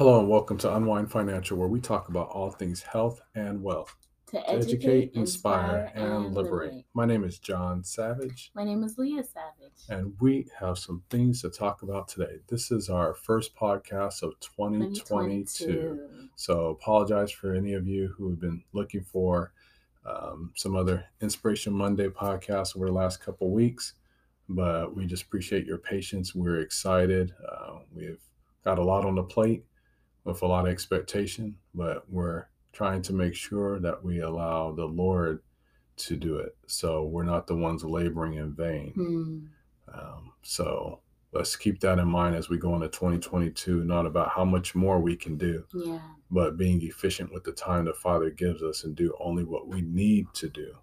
Hello and welcome to Unwind Financial, where we talk about all things health and wealth To to educate, educate, inspire, and liberate. My name is John Savage, My name is Leah Savage. and we have some things to talk about today. This is our first podcast of 2022. So, apologize for any of you who have been looking for um, some other Inspiration Monday podcasts over the last couple of weeks, but we just appreciate your patience. We're excited. Uh, we've got a lot on the plate with a lot of expectation, but we're trying to make sure that we allow the Lord to do it. So we're not the ones laboring in vain. Hmm. Um, so let's keep that in mind as we go into 2022, not about how much more we can do, Yeah. but being efficient with the time the Father gives us and do only what we need to do.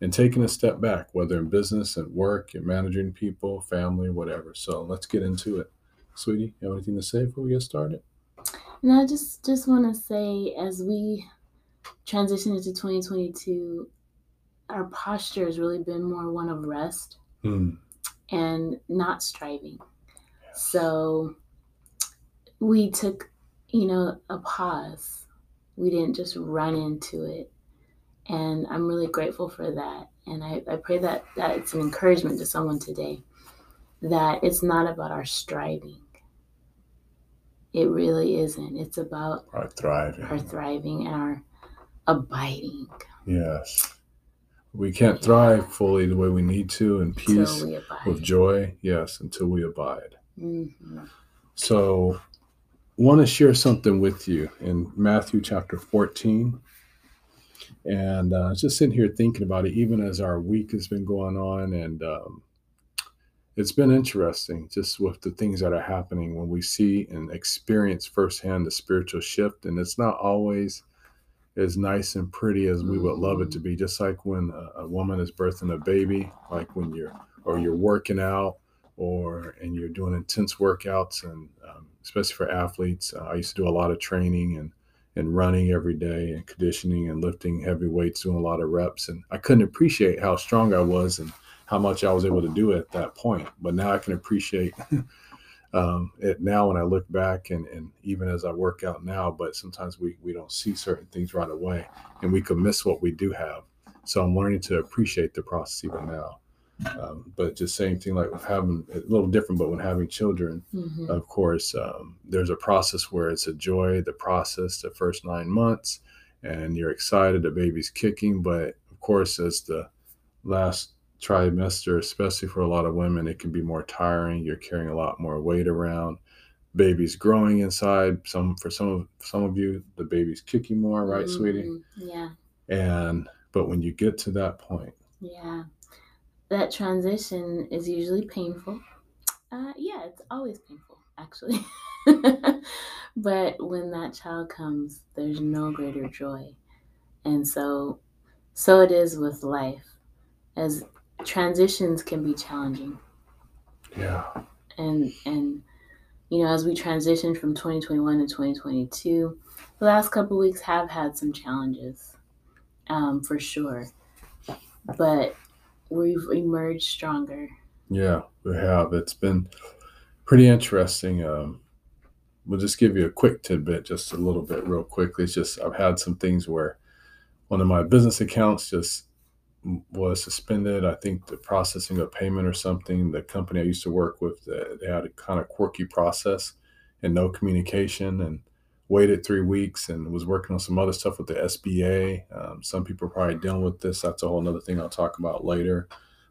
And taking a step back, whether in business and work and managing people, family, whatever. So let's get into it. Sweetie, you have anything to say before we get started? And I just just want to say, as we transition into 2022, our posture has really been more one of rest Hmm. and not striving. So we took, you know, a pause. We didn't just run into it. And I'm really grateful for that. And I, I pray that, that it's an encouragement to someone today that it's not about our striving. It really isn't. It's about Our thriving. our thriving and our abiding Yes. We can't thrive fully the way we need to in peace until we abide. with joy. Yes, until we abide. Mhm. So, want to share something with you in Matthew chapter 14. And uh, I was just sitting here thinking about it, even as our week has been going on. And um, it's been interesting just with the things that are happening when we see and experience firsthand the spiritual shift. And it's not always as nice and pretty as we would love it to be. Just like when a, a woman is birthing a baby, like when you're, or you're working out or and you're doing intense workouts and um, especially for athletes uh, i used to do a lot of training and and running every day and conditioning and lifting heavy weights doing a lot of reps and i couldn't appreciate how strong i was and how much i was able to do at that point. But now i can appreciate um, it now when i look back and, and even as i work out now but sometimes we, we don't see certain things right away and we could miss what we do have. So i'm learning to appreciate the process even now. Um, but just same thing like with having a little different but when having children Mhm. of course um, there's a process where it's a joy the process the first nine months and you're excited the baby's kicking. But of course as the last trimester especially for a lot of women it can be more tiring you're carrying a lot more weight around baby's growing inside some for some of some of you the baby's kicking more right sweetie Mhm. Yeah. and but when you get to that point Yeah. That transition is usually painful. Uh, yeah, it's always painful, actually. but when that child comes, there's no greater joy. And so, so it is with life, as transitions can be challenging. yeah And, and, you know, as we transition from 2021 to 2022, the last couple weeks have had some challenges, um, for sure. But we've emerged stronger. Yeah, we have. It's been pretty interesting. Um, we'll just give you a quick tidbit, just a little bit, real quickly. It's just I've had some things where one of my business accounts just was suspended. I think the processing of payment or something. The company I used to work with, they they had a kind of quirky process and no communication, and waited three weeks and was working on some other stuff with the SBA. Um, some people are probably dealing with this. That's a whole other thing I'll talk about later.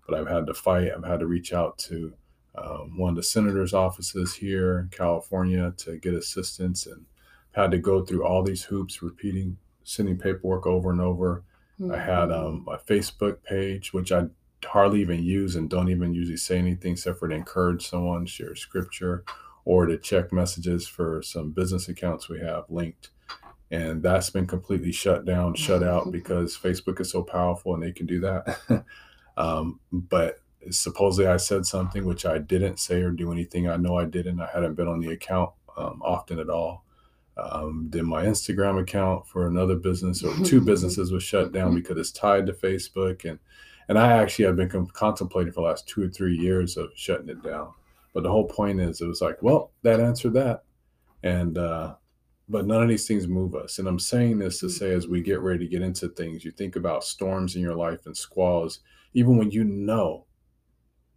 But I've had to fight. I've had to reach out to um, one of the senator's offices here in California to get assistance and had to go through all these hoops, repeating, sending paperwork over and over. I had Mhm. um, a Facebook page, which I hardly even use and don't even usually say anything except for to encourage someone, share scripture, or to check messages for some business accounts we have linked. And that's been completely shut down, shut out because Facebook is so powerful and they can do that. um, but supposedly I said something which I didn't say or do anything. I know I didn't. I hadn't been on the account um, often at all. Um, then my Instagram account for another business or two businesses was shut down because it's tied to Facebook, and and I actually have been com- contemplating for the last two or three years of shutting it down. But the whole point is, it was like, well, that answered that, and uh, but none of these things move us. And I'm saying this to say, as we get ready to get into things, you think about storms in your life and squalls, even when you know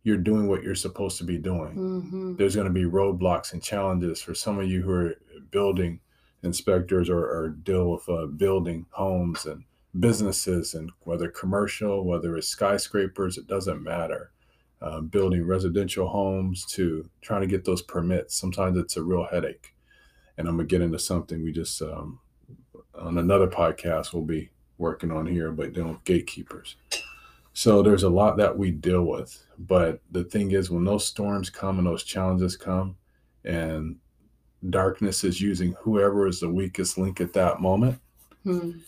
you're doing what you're supposed to be doing. Mm-hmm. There's going to be roadblocks and challenges for some of you who are building inspectors or, or deal with uh, building homes and businesses, and whether commercial, whether it's skyscrapers, it doesn't matter. Uh, building residential homes to trying to get those permits. Sometimes it's a real headache. And I'm going to get into something we just, um, on another podcast, we'll be working on here, but dealing with gatekeepers. So there's a lot that we deal with. But the thing is, when those storms come and those challenges come, and darkness is using whoever is the weakest link at that moment, Mm-hmm.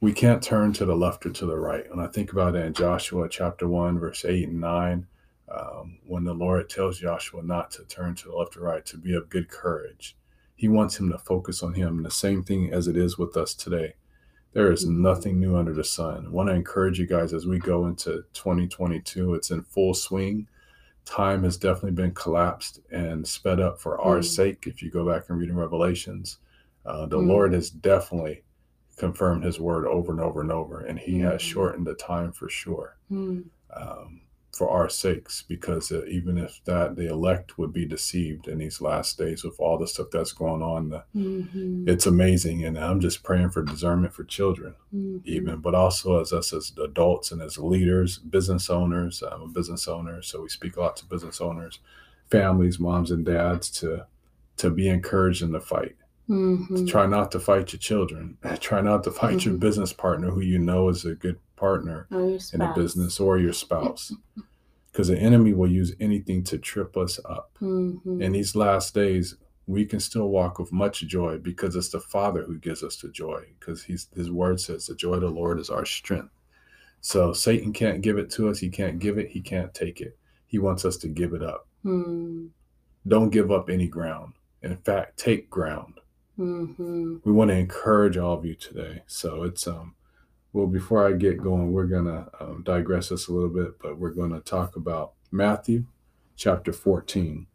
we can't turn to the left or to the right. And I think about it in Joshua chapter 1, verse 8 and 9, um, when the Lord tells Joshua not to turn to the left or right, to be of good courage. He wants him to focus on him. And the same thing as it is with us today. There is nothing new under the sun. I want to encourage you guys as we go into 2022, it's in full swing. Time has definitely been collapsed and sped up for our Mm. sake. If you go back and read in Revelations, uh, the Mm. Lord has definitely confirmed his word over and over and over, and he has Mhm. shortened the time for sure Mm-hmm. um, for our sakes, because uh, even if that the elect would be deceived in these last days with all the stuff that's going on, the, Mm-hmm. it's amazing. And I'm just praying for discernment for children, Mm-hmm. even, but also as us as adults and as leaders, business owners. I'm a business owner, so we speak a lot to business owners, families, moms and dads to to be encouraged in the fight Mm-hmm. try not to fight your children. Try not to fight your Mhm. business partner who you know is a good partner in a business or your spouse. Because the enemy will use anything to trip us up. Mm-hmm. in these last days we can still walk with much joy because it's the father who gives us the joy because his word says the joy of the lord is our strength. So satan can't give it to us. He can't give it. He can't take it. He wants us to give it up. Mm-hmm. don't give up any ground. In fact take ground Mm-hmm. we want to encourage all of you today. So it's um well before I get going, we're gonna um, digress this a little bit, but we're going to talk about Matthew chapter 14.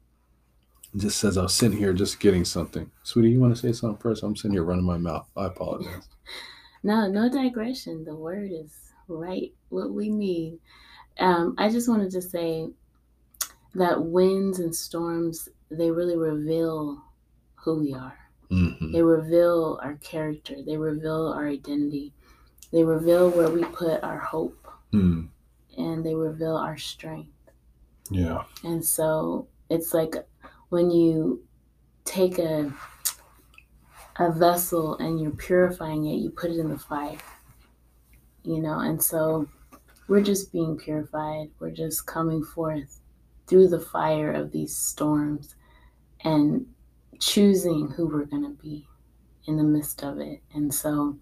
It just says I was sitting here just getting something. Sweetie, you want to say something first? I'm sitting here running my mouth. I apologize. No, no digression. The word is right what we need. Um, I just wanted to say that winds and storms they really reveal who we are. Mhm. They reveal our character. They reveal our identity. They reveal where we put our hope, Hmm. and they reveal our strength. Yeah. And so it's like when you take a a vessel and you're purifying it, you put it in the fire. You know, and so we're just being purified. We're just coming forth through the fire of these storms and choosing who we're going to be in the midst of it. And so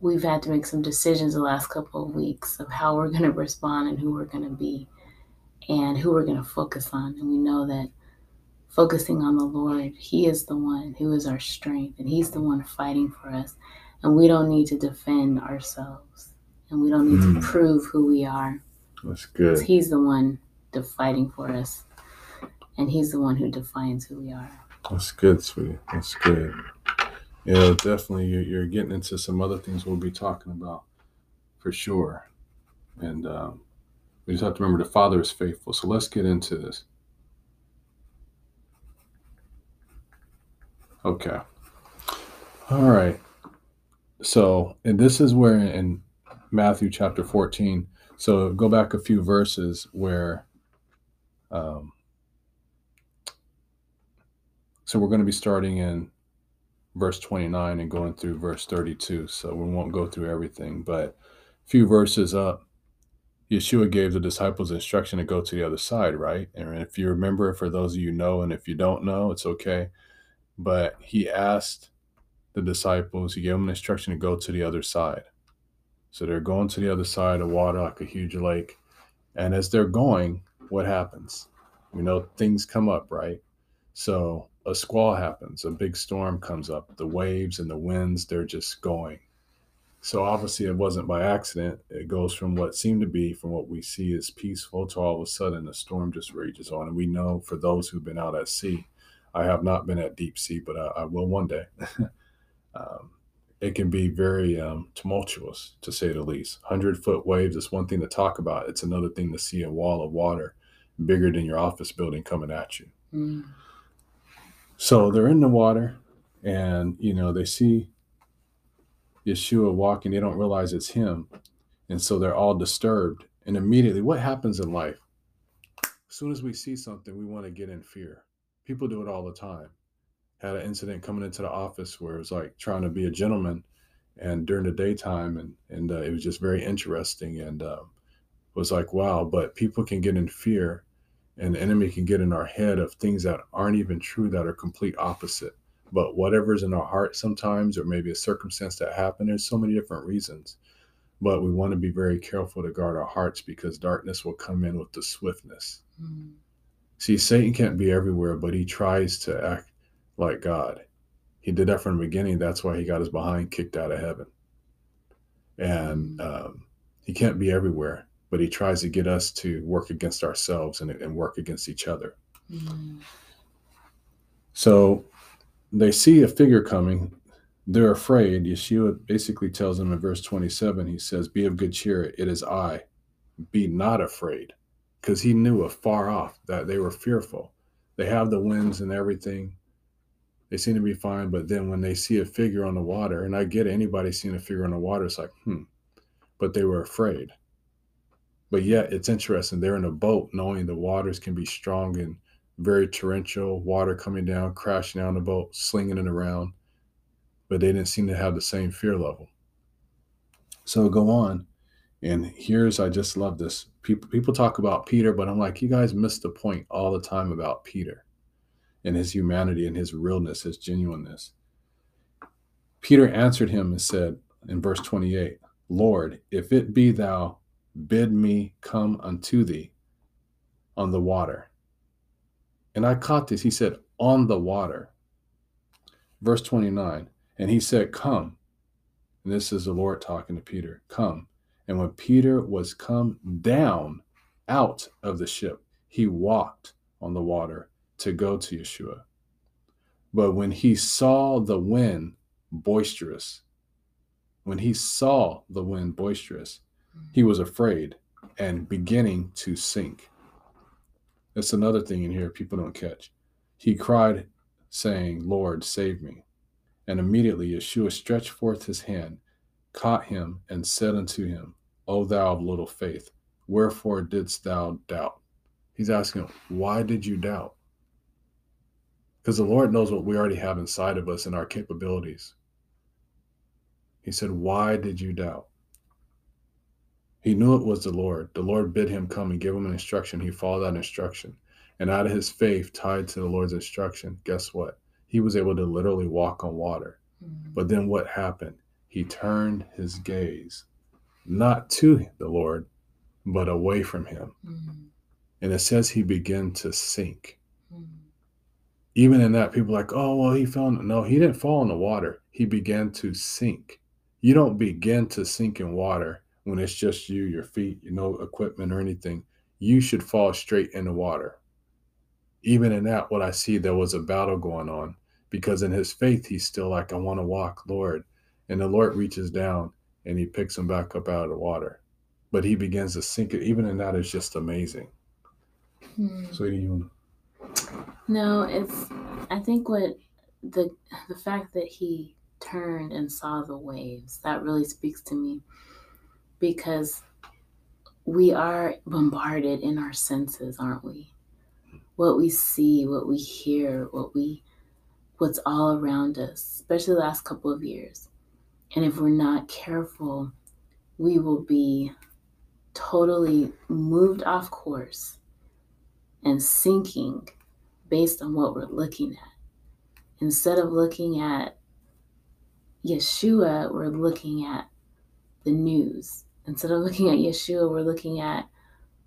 we've had to make some decisions the last couple of weeks of how we're going to respond and who we're going to be and who we're going to focus on. And we know that focusing on the Lord, He is the one who is our strength, and He's the one fighting for us. And we don't need to defend ourselves, and we don't need Mm. to prove who we are. That's good. He's the one fighting for us, and He's the one who defines who we are. That's good, sweetie. That's good. Yeah, definitely. You're, you're getting into some other things we'll be talking about for sure. And um, we just have to remember the Father is faithful. So let's get into this. Okay. All right. So, and this is where in Matthew chapter 14, so go back a few verses where um, so we're going to be starting in verse 29 and going through verse 32. So we won't go through everything, but a few verses up, Yeshua gave the disciples instruction to go to the other side, right? And if you remember, for those of you know, and if you don't know, it's okay. But he asked the disciples, he gave them an instruction to go to the other side. So they're going to the other side of water like a huge lake. And as they're going, what happens? We know things come up, right? So a squall happens, a big storm comes up, the waves and the winds, they're just going. So obviously it wasn't by accident. It goes from what seemed to be, from what we see as peaceful to all of a sudden a storm just rages on. And we know for those who've been out at sea, I have not been at deep sea, but I, I will one day. um, it can be very um, tumultuous, to say the least. Hundred foot waves is one thing to talk about. It's another thing to see a wall of water bigger than your office building coming at you. Mm. So they're in the water, and you know they see Yeshua walking. They don't realize it's him, and so they're all disturbed. And immediately, what happens in life? As soon as we see something, we want to get in fear. People do it all the time. Had an incident coming into the office where it was like trying to be a gentleman, and during the daytime, and and uh, it was just very interesting, and uh, was like wow. But people can get in fear, and the enemy can get in our head of things that aren't even true, that are complete opposite. But whatever's in our heart sometimes or maybe a circumstance that happened there's so many different reasons. But we want to be very careful to guard our hearts because darkness will come in with the swiftness. Mm. see satan can't be everywhere but he tries to act like god. He did that from the beginning that's why he got his behind kicked out of heaven. And um, he can't be everywhere but he tries to get us to work against ourselves and, and work against each other Mm. so they see a figure coming. They're afraid. Yeshua basically tells them in verse 27, he says, Be of good cheer. It is I. Be not afraid. Because he knew afar off that they were fearful. They have the winds and everything. They seem to be fine. But then when they see a figure on the water, and I get it, anybody seeing a figure on the water, it's like, hmm. But they were afraid. But yet it's interesting. They're in a boat knowing the waters can be strong and very torrential, water coming down, crashing down the boat, slinging it around, but they didn't seem to have the same fear level. So go on, and here's I just love this. People people talk about Peter, but I'm like, you guys miss the point all the time about Peter and his humanity and his realness, his genuineness. Peter answered him and said in verse 28, Lord, if it be thou, bid me come unto thee on the water. And I caught this. He said, on the water. Verse 29. And he said, Come. And this is the Lord talking to Peter. Come. And when Peter was come down out of the ship, he walked on the water to go to Yeshua. But when he saw the wind boisterous, when he saw the wind boisterous, he was afraid and beginning to sink. That's another thing in here people don't catch. He cried, saying, Lord, save me. And immediately Yeshua stretched forth his hand, caught him, and said unto him, O thou of little faith, wherefore didst thou doubt? He's asking, Why did you doubt? Because the Lord knows what we already have inside of us and our capabilities. He said, Why did you doubt? He knew it was the Lord. The Lord bid him come and give him an instruction. He followed that instruction. And out of his faith, tied to the Lord's instruction, guess what? He was able to literally walk on water. Mm. But then what happened? He turned his gaze not to the Lord, but away from him. Mm. And it says he began to sink. Mm. Even in that, people are like, oh, well, he fell. In... No, he didn't fall in the water. He began to sink. You don't begin to sink in water when it's just you, your feet, you no equipment or anything. You should fall straight in the water. Even in that, what I see, there was a battle going on because in his faith, he's still like, I want to walk, Lord. And the Lord reaches down and he picks him back up out of the water. But he begins to sink it. Even in that, it's just amazing. Mm. Sweetie, you No, it's. I think what the the fact that he turned and saw the waves that really speaks to me because we are bombarded in our senses, aren't we? What we see, what we hear, what we what's all around us, especially the last couple of years. And if we're not careful, we will be totally moved off course and sinking based on what we're looking at. Instead of looking at Yeshua, we're looking at the news. Instead of looking at Yeshua, we're looking at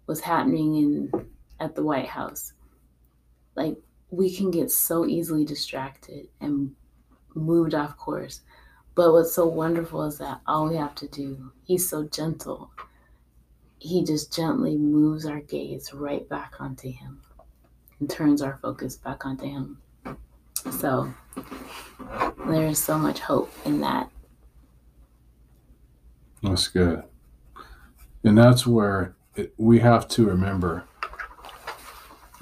what's happening in at the White House. Like we can get so easily distracted and moved off course. But what's so wonderful is that all we have to do, he's so gentle. He just gently moves our gaze right back onto him and turns our focus back onto him. So there's so much hope in that. That's good. And that's where it, we have to remember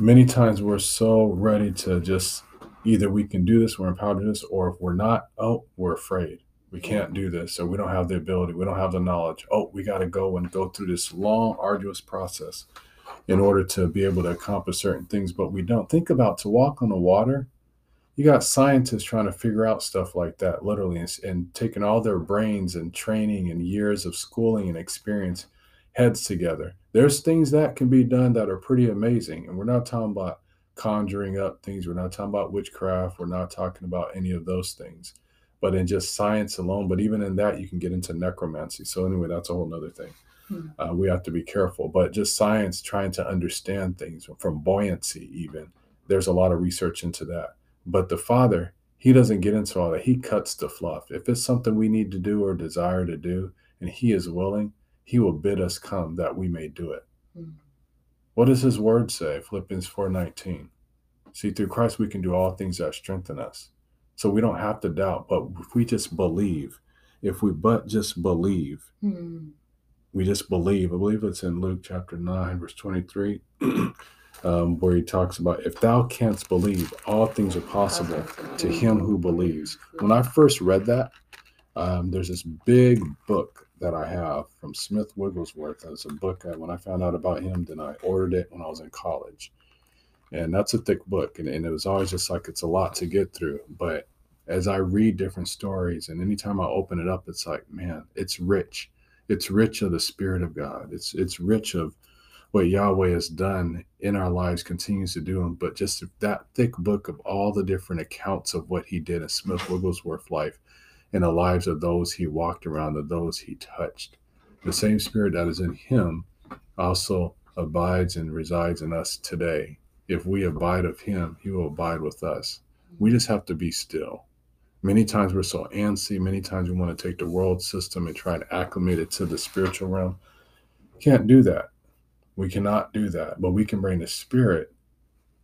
many times we're so ready to just either we can do this, we're empowered to do this, or if we're not, oh, we're afraid. We can't do this, so we don't have the ability, we don't have the knowledge. Oh, we got to go and go through this long, arduous process in order to be able to accomplish certain things, but we don't. Think about to walk on the water. You got scientists trying to figure out stuff like that, literally, and, and taking all their brains and training and years of schooling and experience heads together. There's things that can be done that are pretty amazing, and we're not talking about conjuring up things. We're not talking about witchcraft. We're not talking about any of those things. But in just science alone, but even in that, you can get into necromancy. So anyway, that's a whole nother thing. Hmm. Uh, we have to be careful. But just science trying to understand things from buoyancy, even there's a lot of research into that. But the Father, He doesn't get into all that. He cuts the fluff. If it's something we need to do or desire to do, and He is willing, He will bid us come that we may do it. Hmm. What does His Word say? Philippians four nineteen. See, through Christ we can do all things that strengthen us. So we don't have to doubt, but if we just believe, if we but just believe, Hmm. we just believe. I believe it's in Luke chapter 9, verse 23, um, where he talks about if thou canst believe, all things are possible to him who believes. When I first read that, um, there's this big book that I have from Smith Wigglesworth. It's a book when I found out about him, then I ordered it when I was in college. And that's a thick book. And, and it was always just like it's a lot to get through. But as I read different stories, and anytime I open it up, it's like, man, it's rich. It's rich of the Spirit of God. It's it's rich of what Yahweh has done in our lives, continues to do. Them. But just that thick book of all the different accounts of what he did in Smith Wigglesworth's life in the lives of those he walked around, of those he touched. The same spirit that is in him also abides and resides in us today. If we abide of him, he will abide with us. We just have to be still. Many times we're so antsy. Many times we want to take the world system and try to acclimate it to the spiritual realm. Can't do that. We cannot do that. But we can bring the spirit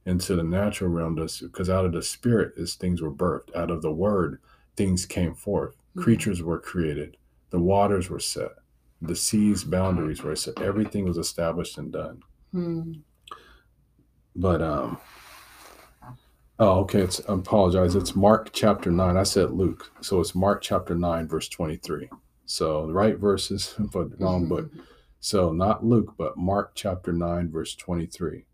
into the natural realm us, because out of the spirit is things were birthed. Out of the word, things came forth. Mhm. Creatures were created. The waters were set. The seas boundaries were set. Everything was established and done. Hmm. But um oh okay, it's I apologize. It's Mark chapter nine. I said Luke. So it's Mark chapter nine, verse 23. So the right verses, but wrong book. So not Luke, but Mark chapter 9, verse 23,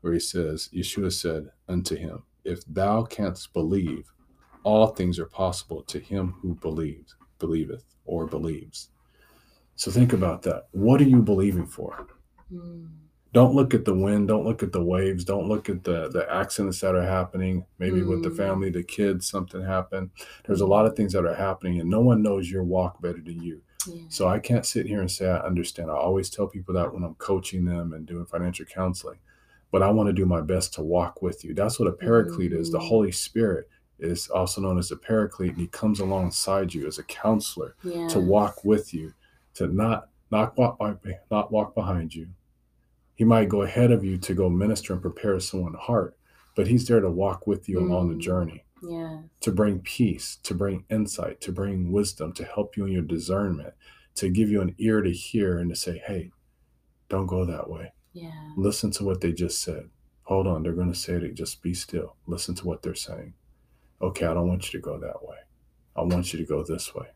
where he says, Yeshua said unto him, If thou canst believe, all things are possible to him who believes, believeth, or believes. So think about that. What are you believing for? Hmm. Don't look at the wind, don't look at the waves, don't look at the the accidents that are happening, maybe with the Mm. family, the kids, something happened. There's a lot of things that are happening, and no one knows your walk better than you. Yeah. So I can't sit here and say I understand. I always tell people that when I'm coaching them and doing financial counseling, but I want to do my best to walk with you. That's what a paraclete is. The Mhm. Holy Spirit is also known as a paraclete, and he comes alongside you as a counselor yeah. to walk with you, to not not walk by, not walk behind you. He might go ahead of you to go minister and prepare someone's heart, but he's there to walk with you along the Mm. journey Yeah. to bring peace, to bring insight, to bring wisdom, to help you in your discernment, to give you an ear to hear and to say, hey, don't go that way. Yeah. Listen to what they just said. Hold on, they're going to say it. Just be still. Listen to what they're saying. Okay, I don't want you to go that way. I want you to go this way.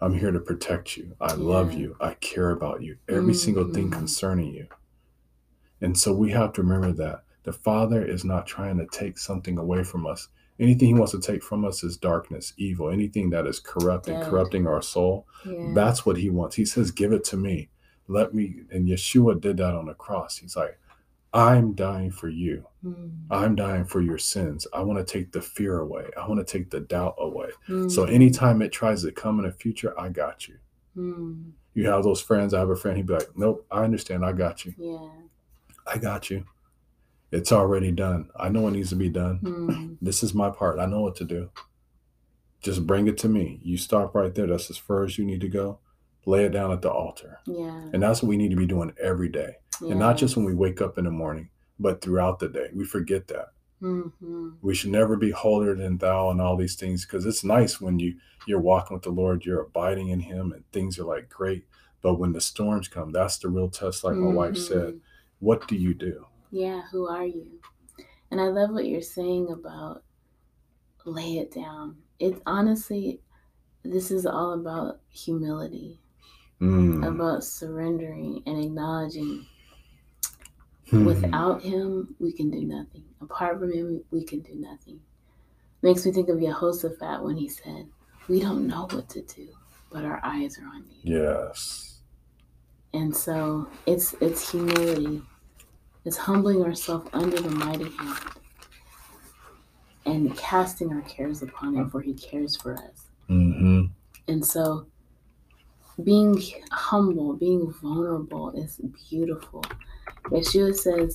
I'm here to protect you. I love Yeah. you. I care about you. Every single thing Mhm. concerning you. And so we have to remember that the Father is not trying to take something away from us. Anything He wants to take from us is darkness, evil, anything that is corrupt and corrupting our soul. Yeah. That's what He wants. He says, Give it to me. Let me. And Yeshua did that on the cross. He's like, I'm dying for you. Hmm. I'm dying for your sins. I want to take the fear away. I want to take the doubt away. So Hmm. anytime it tries to come in the future, I got you. Hmm. You have those friends. I have a friend. He'd be like, Nope, I understand. I got you. Yeah. I got you. It's already done. I know what needs to be done. Hmm. This is my part. I know what to do. Just bring it to me. You stop right there. That's as far as you need to go. Lay it down at the altar. Yeah. And that's what we need to be doing every day. Yeah. And not just when we wake up in the morning, but throughout the day. We forget that. hmm We should never be holier than thou and all these things because it's nice when you you're walking with the Lord, you're abiding in Him, and things are like great. But when the storms come, that's the real test. Like my wife said, Mhm. what do you do? Yeah, who are you? And I love what you're saying about lay it down. it's honestly, this is all about humility, Mm. about surrendering and acknowledging Hmm. without Him, we can do nothing. Apart from Him, we can do nothing. Makes me think of Jehoshaphat when he said, We don't know what to do, but our eyes are on you. Yes. And so it's it's humility. It's humbling ourselves under the mighty hand and casting our cares upon him for he cares for us. hmm And so being humble, being vulnerable is beautiful. Yeshua says,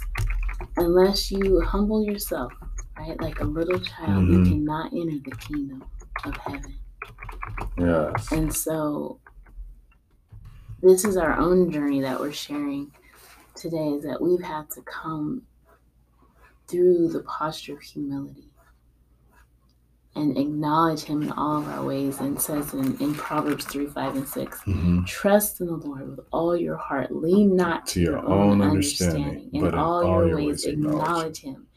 unless you humble yourself, right, like a little child, you Mhm. cannot enter the kingdom of heaven. Yes. And so this is our own journey that we're sharing today is that we've had to come through the posture of humility and acknowledge him in all of our ways and it says in, in Proverbs 3, 5, and 6, hmm trust in the Lord with all your heart. Lean not to your, own understanding. but In all, your ways acknowledge him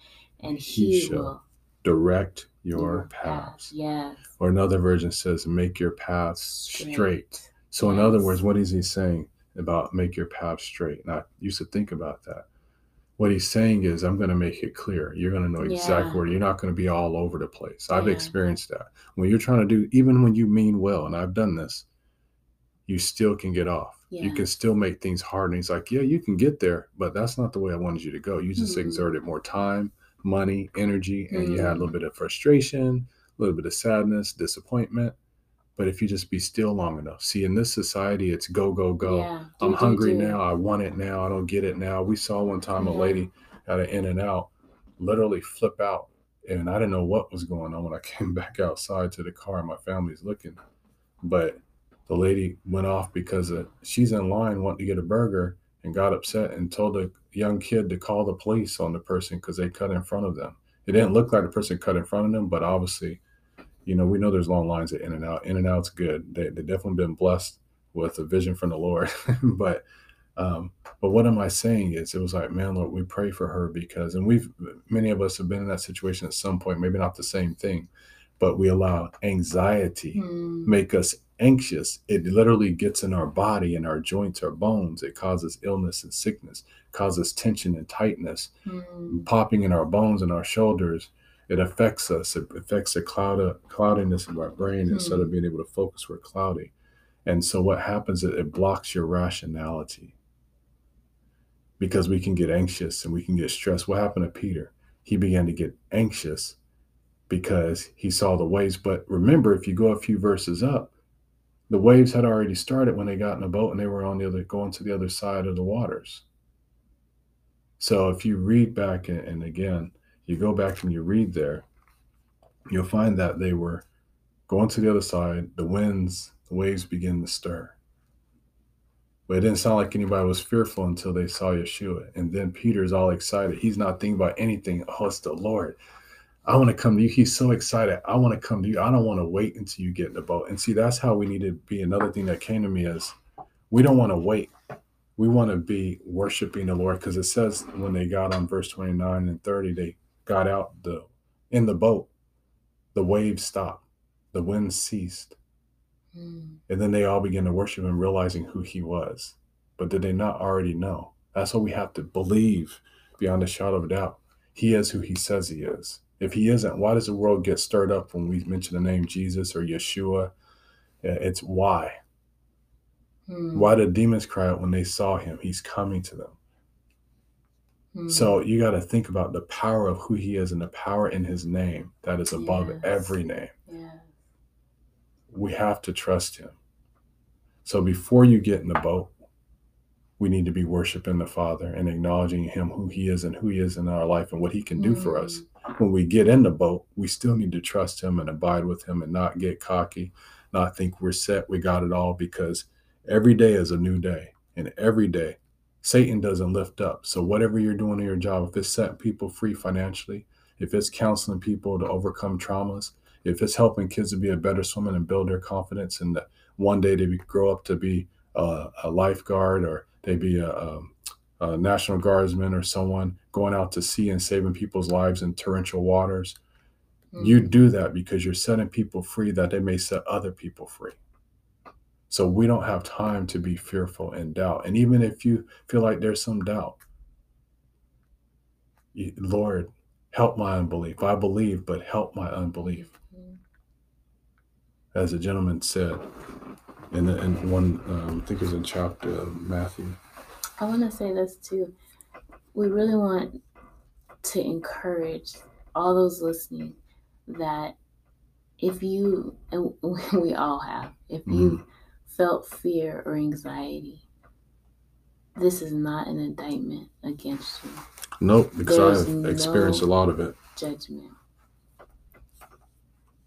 and He he, shall will Direct your paths. Yes. Or another version says, make your paths straight. Straight. So, in other words, what is he saying about make your path straight? And I used to think about that. What he's saying is, I'm going to make it clear. You're going to know exactly Yeah. where you're not going to be all over the place. I've Yeah. experienced that. When you're trying to do, even when you mean well, and I've done this, you still can get off. You can still make things hard. And he's like, Yeah, you can get there, but that's not the way I wanted you to go. You just Mhm. exerted more time, money, energy, and you had a Mm. little bit of frustration, a little bit of sadness, disappointment. But if you just be still long enough, see, in this society, it's go, go, go. Yeah. I'm Do, hungry do. now. I want it now. I don't get it now. We saw one time a mm-hmm. lady at an In and Out literally flip out. And I didn't know what was going on when I came back outside to the car. My family's looking. But the lady went off because of, she's in line wanting to get a burger and got upset and told the young kid to call the police on the person because they cut in front of them. It didn't look like the person cut in front of them, but obviously, you know, we know there's long lines at In and Out. In and Out's good. They they definitely been blessed with a vision from the Lord. but um, but what am I saying is it was like, man, Lord, we pray for her because and we've many of us have been in that situation at some point, maybe not the same thing, but we allow anxiety Hmm. make us anxious. It literally gets in our body and our joints, our bones. It causes illness and sickness, causes tension and tightness, Hmm. popping in our bones and our shoulders. It affects us. It affects the cloud cloudiness of our brain. Hmm. Instead of being able to focus, we're cloudy. And so what happens is it blocks your rationality because we can get anxious and we can get stressed. What happened to Peter? He began to get anxious because he saw the waves. But remember, if you go a few verses up, the waves had already started when they got in the boat and they were on the other going to the other side of the waters. So if you read back and, and again, you go back and you read there, you'll find that they were going to the other side, the winds, the waves begin to stir. But it didn't sound like anybody was fearful until they saw Yeshua. And then Peter's all excited. He's not thinking about anything. Oh, it's the Lord. I want to come to you. He's so excited. I want to come to you. I don't want to wait until you get in the boat. And see, that's how we need to be. Another thing that came to me is we don't want to wait. We want to be worshiping the Lord because it says when they got on verse 29 and 30, they got out the in the boat. The waves stopped. The wind ceased. Hmm. And then they all began to worship him, realizing who he was. But did they not already know? That's what we have to believe beyond a shadow of a doubt. He is who he says he is. If he isn't, why does the world get stirred up when we mention the name Jesus or Yeshua? Uh, It's why. Hmm. Why did demons cry out when they saw him? He's coming to them. Hmm. So you got to think about the power of who he is and the power in his name that is above Yes. every name. yeah. we have to trust him. So before you get in the boat, we need to be worshiping the Father and acknowledging him who he is and who he is in our life and what he can do for us. When we get in the boat, we still need to trust him and abide with him and not get cocky, not think we're set, we got it all because every day is a new day and every day Satan doesn't lift up. So whatever you're doing in your job, if it's setting people free financially, if it's counseling people to overcome traumas, if it's helping kids to be a better swimmer and build their confidence, and that one day they grow up to be a, a lifeguard or they be a, a, a National Guardsman or someone going out to sea and saving people's lives in torrential waters. You Mm. do that because you're setting people free that they may set other people free. So we don't have time to be fearful and doubt. And even if you feel like there's some doubt, Lord, help my unbelief. I believe, but help my unbelief. As the gentleman said in, the, in one, um, I think it was in chapter of Matthew. I want to say this too. We really want to encourage all those listening that if you, and we all have, if you felt fear or anxiety, this is not an indictment against you, Nope, because I've experienced a lot of it. judgment.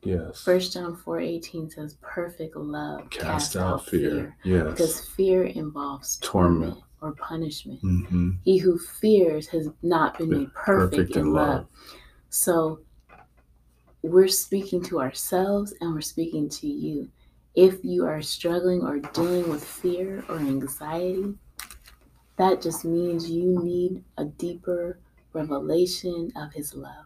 Yes. First John four eighteen says, "Perfect love Cast out fear. Yes. because fear involves Torment. torment or punishment. hmm He who fears has not been made perfect, in love. So we're speaking to ourselves and we're speaking to you. If you are struggling or dealing with fear or anxiety, that just means you need a deeper revelation of his love.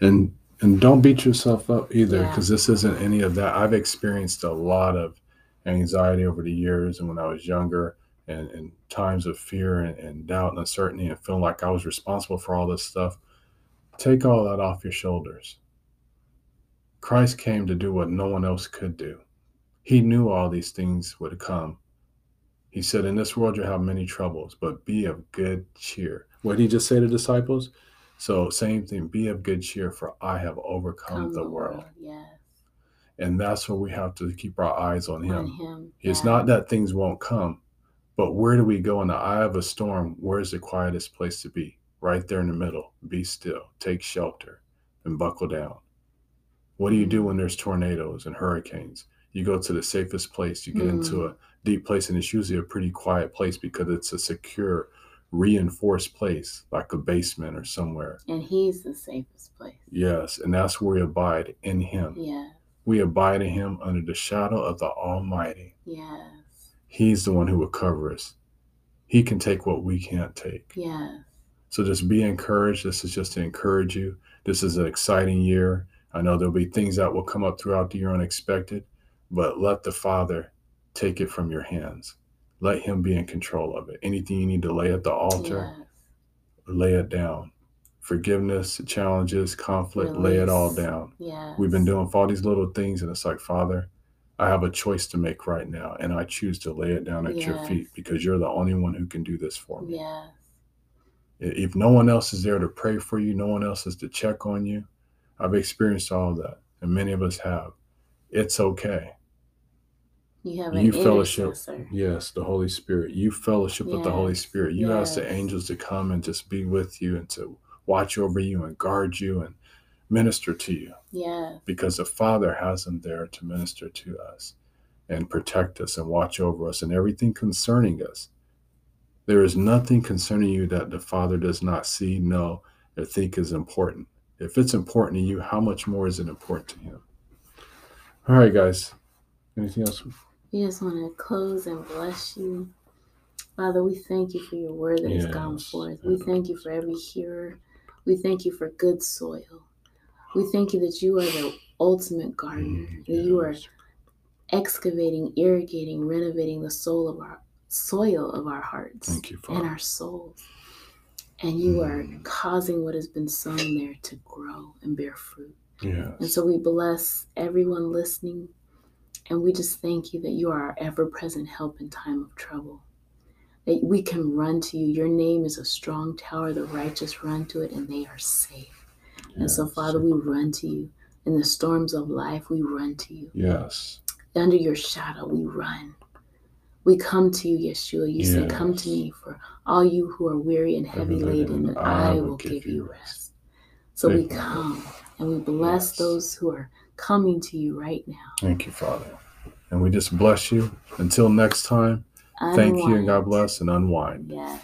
and and don't beat yourself up either Yeah. because this isn't any of that i've experienced a lot of anxiety over the years and when i was younger and, and times of fear and, and doubt and uncertainty and feeling like i was responsible for all this stuff take all that off your shoulders christ came to do what no one else could do he knew all these things would come he said in this world you'll have many troubles but be of good cheer what did he just say to disciples so same thing, be of good cheer, for I have overcome Come the world. Yes. And that's where we have to keep our eyes on On him. him. It's yeah. not that things won't come, but where do we go in the eye of a storm? Where's the quietest place to be? Right there in the middle. Be still, take shelter, and buckle down. What do you do when there's tornadoes and hurricanes? You go to the safest place. You get into mm. a deep place, and it's usually a pretty quiet place because it's a secure, reinforced place, like a basement or somewhere. And he's the safest place. Yes, and that's where we abide in Him. Yeah. We abide in Him under the shadow of the Almighty. Yes. He's the one who will cover us. He can take what we can't take. Yes. So just be encouraged. This is just to encourage you. This is an exciting year. I know there'll be things that will come up throughout the year unexpected, but let the Father take it from your hands. Let Him be in control of it. Anything you need to lay at the altar, Yes. lay it down. Forgiveness, challenges, conflict, lay it all down. Yes. We've been doing all these little things, and it's like, Father, I have a choice to make right now, and I choose to lay it down at your feet because you're the only one who can do this for me. Yes. If no one else is there to pray for you, no one else is to check on you. I've experienced all of that, and many of us have. It's okay. You have an You fellowship. Yes, the Holy Spirit. You fellowship with the Holy Spirit. You ask the angels to come and just be with you and to watch over you and guard you and minister to you. Yes. because the Father has them there to minister to us and protect us and watch over us and everything concerning us. There is nothing concerning you that the Father does not see, know, or think is important. If it's important to you, how much more is it important to Him? All right, guys. Anything else? We just want to close and bless you. Father, we thank you for your word that has gone forth. We thank you for every hearer. We thank you for good soil. We thank you that you are the ultimate gardener, Mm, that you are excavating, irrigating, renovating the soul of our soil of our hearts Thank you, and our souls. And you are Mm. causing what has been sown there to grow and bear fruit. And so we bless everyone listening. And we just thank you that you are our ever present help in time of trouble. That we can run to you. Your name is a strong tower. The righteous run to it and they are safe. And so, Father, we run to you. In the storms of life, we run to you. Yes. Under your shadow, we run. We come to you, Yeshua. You say, Come to me for all you who are weary and heavy laden, and I will give you rest. So we Thank Lord. come and we bless Yes. those who are coming to you right now. Thank you, Father. And we just bless you. Until next time, unwind. thank you and God bless and unwind. Yeah.